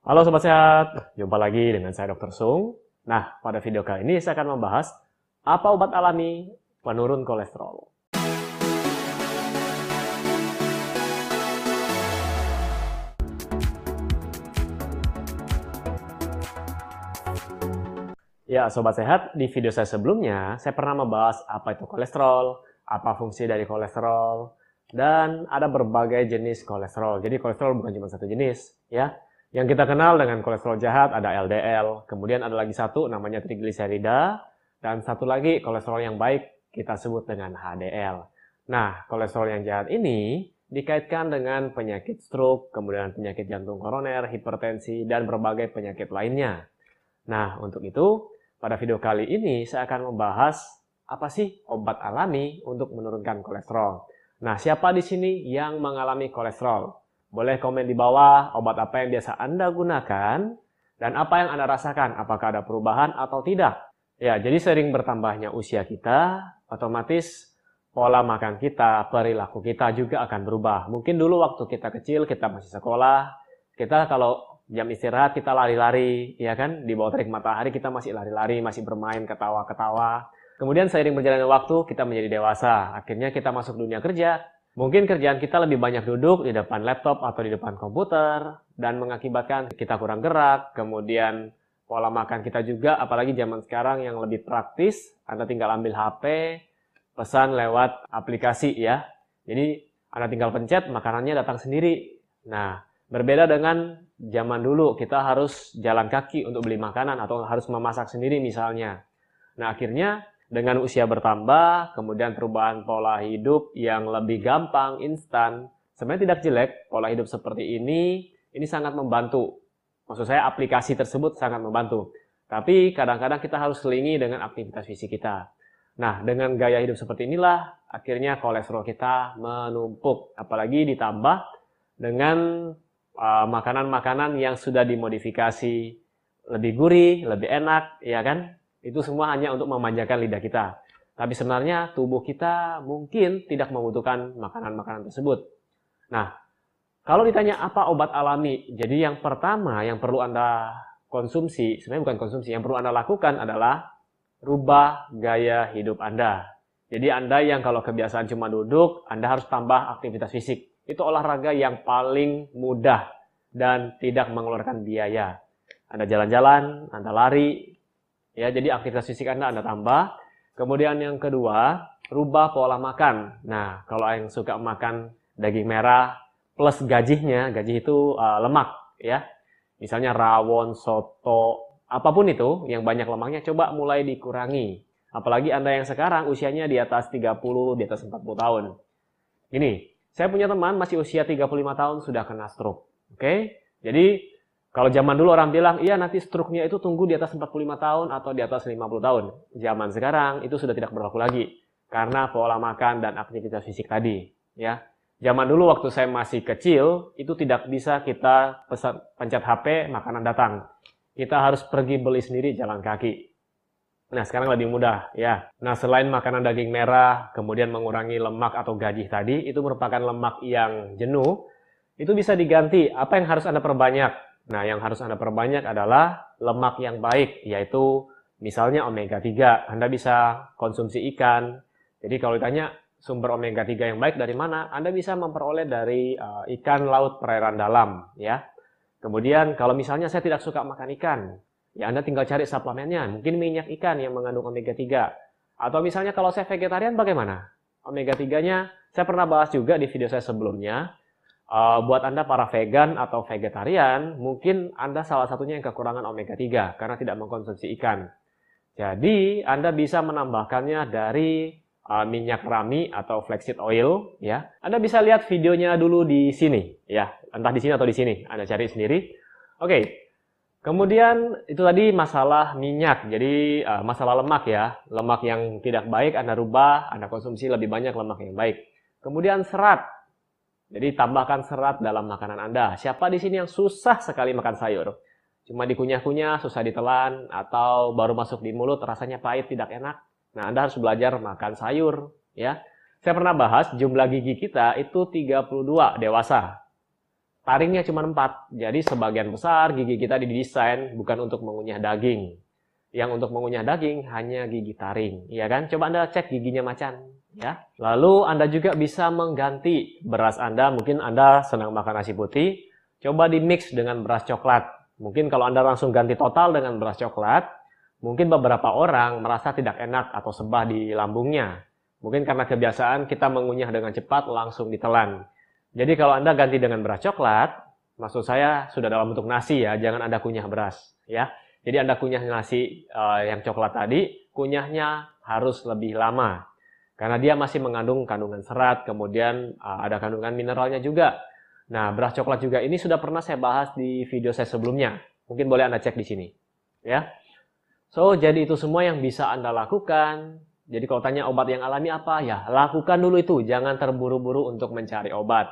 Halo Sobat Sehat, jumpa lagi dengan saya Dr. Sung. Nah, pada video kali ini saya akan membahas apa obat alami penurun kolesterol. Ya, Sobat Sehat, di video saya sebelumnya, saya pernah membahas apa itu kolesterol, apa fungsi dari kolesterol, dan ada berbagai jenis kolesterol. Jadi kolesterol bukan cuma satu jenis, ya. Yang kita kenal dengan kolesterol jahat ada LDL, kemudian ada lagi satu namanya trigliserida, dan satu lagi kolesterol yang baik kita sebut dengan HDL. Nah, kolesterol yang jahat ini dikaitkan dengan penyakit stroke, kemudian penyakit jantung koroner, hipertensi, dan berbagai penyakit lainnya. Nah, untuk itu, pada video kali ini saya akan membahas apa sih obat alami untuk menurunkan kolesterol. Nah, siapa di sini yang mengalami kolesterol? Boleh komen di bawah obat apa yang biasa Anda gunakan dan apa yang Anda rasakan, apakah ada perubahan atau tidak. Ya, jadi sering bertambahnya usia kita, otomatis pola makan kita, perilaku kita juga akan berubah. Mungkin dulu waktu kita kecil, kita masih sekolah, kita kalau jam istirahat kita lari-lari, ya kan? Di bawah terik matahari kita masih lari-lari, masih bermain, ketawa-ketawa. Kemudian seiring berjalannya waktu, kita menjadi dewasa. Akhirnya kita masuk dunia kerja. Mungkin kerjaan kita lebih banyak duduk di depan laptop atau di depan komputer, dan mengakibatkan kita kurang gerak. Kemudian pola makan kita juga, apalagi zaman sekarang yang lebih praktis, Anda tinggal ambil HP, pesan lewat aplikasi ya. Jadi Anda tinggal pencet, makanannya datang sendiri. Nah, berbeda dengan zaman dulu kita harus jalan kaki untuk beli makanan atau harus memasak sendiri misalnya. Nah akhirnya dengan usia bertambah, kemudian perubahan pola hidup yang lebih gampang, instan, sebenarnya tidak jelek pola hidup seperti ini, ini sangat membantu. Maksud saya aplikasi tersebut sangat membantu. Tapi kadang-kadang kita harus selingi dengan aktivitas fisik kita. Nah, dengan gaya hidup seperti inilah akhirnya kolesterol kita menumpuk. Apalagi ditambah dengan Eh, makanan-makanan uh, yang sudah dimodifikasi lebih gurih, lebih enak, ya kan? Itu semua hanya untuk memanjakan lidah kita. Tapi sebenarnya tubuh kita mungkin tidak membutuhkan makanan-makanan tersebut. Nah, kalau ditanya apa obat alami, jadi yang pertama yang perlu Anda konsumsi, sebenarnya bukan konsumsi, yang perlu Anda lakukan adalah rubah gaya hidup Anda. Jadi Anda yang kalau kebiasaan cuma duduk, Anda harus tambah aktivitas fisik itu olahraga yang paling mudah dan tidak mengeluarkan biaya. Anda jalan-jalan, Anda lari, ya jadi aktivitas fisik Anda Anda tambah. Kemudian yang kedua, rubah pola makan. Nah, kalau yang suka makan daging merah plus gajinya, gaji itu uh, lemak, ya. Misalnya rawon, soto, apa pun itu yang banyak lemaknya coba mulai dikurangi. Apalagi Anda yang sekarang usianya di atas 30, di atas 40 tahun. Ini, saya punya teman masih usia 35 tahun sudah kena stroke. Oke? Okay? Jadi kalau zaman dulu orang bilang, iya nanti stroke-nya itu tunggu di atas 45 tahun atau di atas 50 tahun. Zaman sekarang itu sudah tidak berlaku lagi karena pola makan dan aktivitas fisik tadi, ya. Zaman dulu waktu saya masih kecil, itu tidak bisa kita pesan, pencet HP, makanan datang. Kita harus pergi beli sendiri jalan kaki. Nah, sekarang lebih mudah ya. Nah, selain makanan daging merah, kemudian mengurangi lemak atau gaji tadi, itu merupakan lemak yang jenuh, itu bisa diganti. Apa yang harus Anda perbanyak? Nah, yang harus Anda perbanyak adalah lemak yang baik, yaitu misalnya omega 3. Anda bisa konsumsi ikan. Jadi kalau ditanya sumber omega 3 yang baik dari mana? Anda bisa memperoleh dari uh, ikan laut perairan dalam, ya. Kemudian kalau misalnya saya tidak suka makan ikan, Ya Anda tinggal cari suplemennya, mungkin minyak ikan yang mengandung omega 3. Atau misalnya kalau saya vegetarian bagaimana? Omega 3-nya saya pernah bahas juga di video saya sebelumnya. Uh, buat Anda para vegan atau vegetarian, mungkin Anda salah satunya yang kekurangan omega 3 karena tidak mengkonsumsi ikan. Jadi, Anda bisa menambahkannya dari uh, minyak rami atau flaxseed oil ya. Anda bisa lihat videonya dulu di sini ya, entah di sini atau di sini. Anda cari sendiri. Oke, okay. Kemudian itu tadi masalah minyak, jadi uh, masalah lemak ya, lemak yang tidak baik Anda rubah, Anda konsumsi lebih banyak lemak yang baik. Kemudian serat, jadi tambahkan serat dalam makanan Anda. Siapa di sini yang susah sekali makan sayur? Cuma dikunyah-kunyah, susah ditelan, atau baru masuk di mulut rasanya pahit, tidak enak. Nah, Anda harus belajar makan sayur, ya. Saya pernah bahas jumlah gigi kita itu 32 dewasa. taringnya cuma 4. Jadi sebagian besar gigi kita didesain bukan untuk mengunyah daging. Yang untuk mengunyah daging hanya gigi taring, ya kan? Coba Anda cek giginya macan, ya. Lalu Anda juga bisa mengganti beras Anda, mungkin Anda senang makan nasi putih, coba di mix dengan beras coklat. Mungkin kalau Anda langsung ganti total dengan beras coklat, mungkin beberapa orang merasa tidak enak atau sebah di lambungnya. Mungkin karena kebiasaan kita mengunyah dengan cepat langsung ditelan. Jadi kalau Anda ganti dengan beras coklat, maksud saya sudah dalam bentuk nasi ya, jangan Anda kunyah beras ya. Jadi Anda kunyah nasi uh, yang coklat tadi, kunyahnya harus lebih lama. Karena dia masih mengandung kandungan serat, kemudian uh, ada kandungan mineralnya juga. Nah, beras coklat juga ini sudah pernah saya bahas di video saya sebelumnya. Mungkin boleh Anda cek di sini. Ya. So, jadi itu semua yang bisa Anda lakukan. Jadi kalau tanya obat yang alami apa? Ya, lakukan dulu itu. Jangan terburu-buru untuk mencari obat.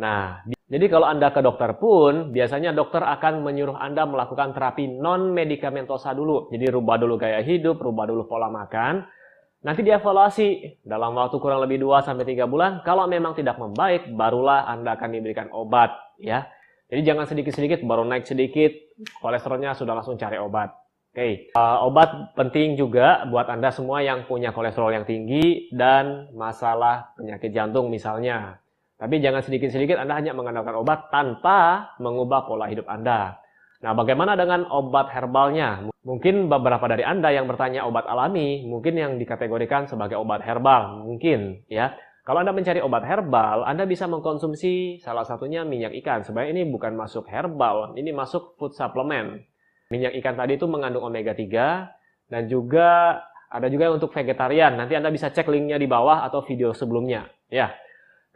Nah, jadi kalau Anda ke dokter pun, biasanya dokter akan menyuruh Anda melakukan terapi non-medikamentosa dulu. Jadi rubah dulu gaya hidup, rubah dulu pola makan. Nanti dievaluasi dalam waktu kurang lebih 2-3 bulan. Kalau memang tidak membaik, barulah Anda akan diberikan obat. ya. Jadi jangan sedikit-sedikit, baru naik sedikit, kolesterolnya sudah langsung cari obat. Oke, okay. uh, obat penting juga buat Anda semua yang punya kolesterol yang tinggi dan masalah penyakit jantung misalnya. Tapi jangan sedikit-sedikit Anda hanya mengandalkan obat tanpa mengubah pola hidup Anda. Nah, bagaimana dengan obat herbalnya? Mungkin beberapa dari Anda yang bertanya obat alami, mungkin yang dikategorikan sebagai obat herbal, mungkin ya. Kalau Anda mencari obat herbal, Anda bisa mengkonsumsi salah satunya minyak ikan. Sebenarnya ini bukan masuk herbal, ini masuk food supplement. Minyak ikan tadi itu mengandung omega 3 dan juga ada juga untuk vegetarian. Nanti Anda bisa cek linknya di bawah atau video sebelumnya. Ya,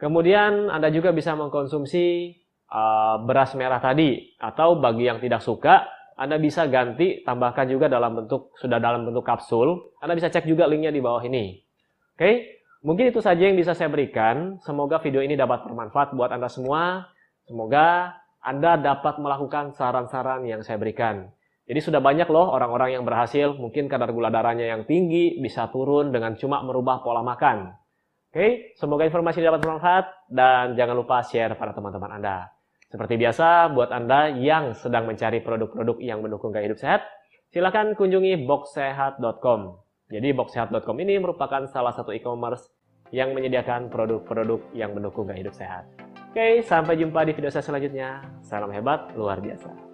Kemudian Anda juga bisa mengkonsumsi uh, beras merah tadi atau bagi yang tidak suka Anda bisa ganti tambahkan juga dalam bentuk sudah dalam bentuk kapsul. Anda bisa cek juga linknya di bawah ini. Oke, mungkin itu saja yang bisa saya berikan. Semoga video ini dapat bermanfaat buat Anda semua. Semoga Anda dapat melakukan saran-saran yang saya berikan. Jadi sudah banyak loh orang-orang yang berhasil, mungkin kadar gula darahnya yang tinggi bisa turun dengan cuma merubah pola makan. Oke, semoga informasi dapat bermanfaat dan jangan lupa share pada teman-teman Anda. Seperti biasa, buat Anda yang sedang mencari produk-produk yang mendukung gaya hidup sehat, silakan kunjungi boxsehat.com. Jadi boxsehat.com ini merupakan salah satu e-commerce yang menyediakan produk-produk yang mendukung gaya hidup sehat. Oke, sampai jumpa di video saya selanjutnya. Salam hebat, luar biasa.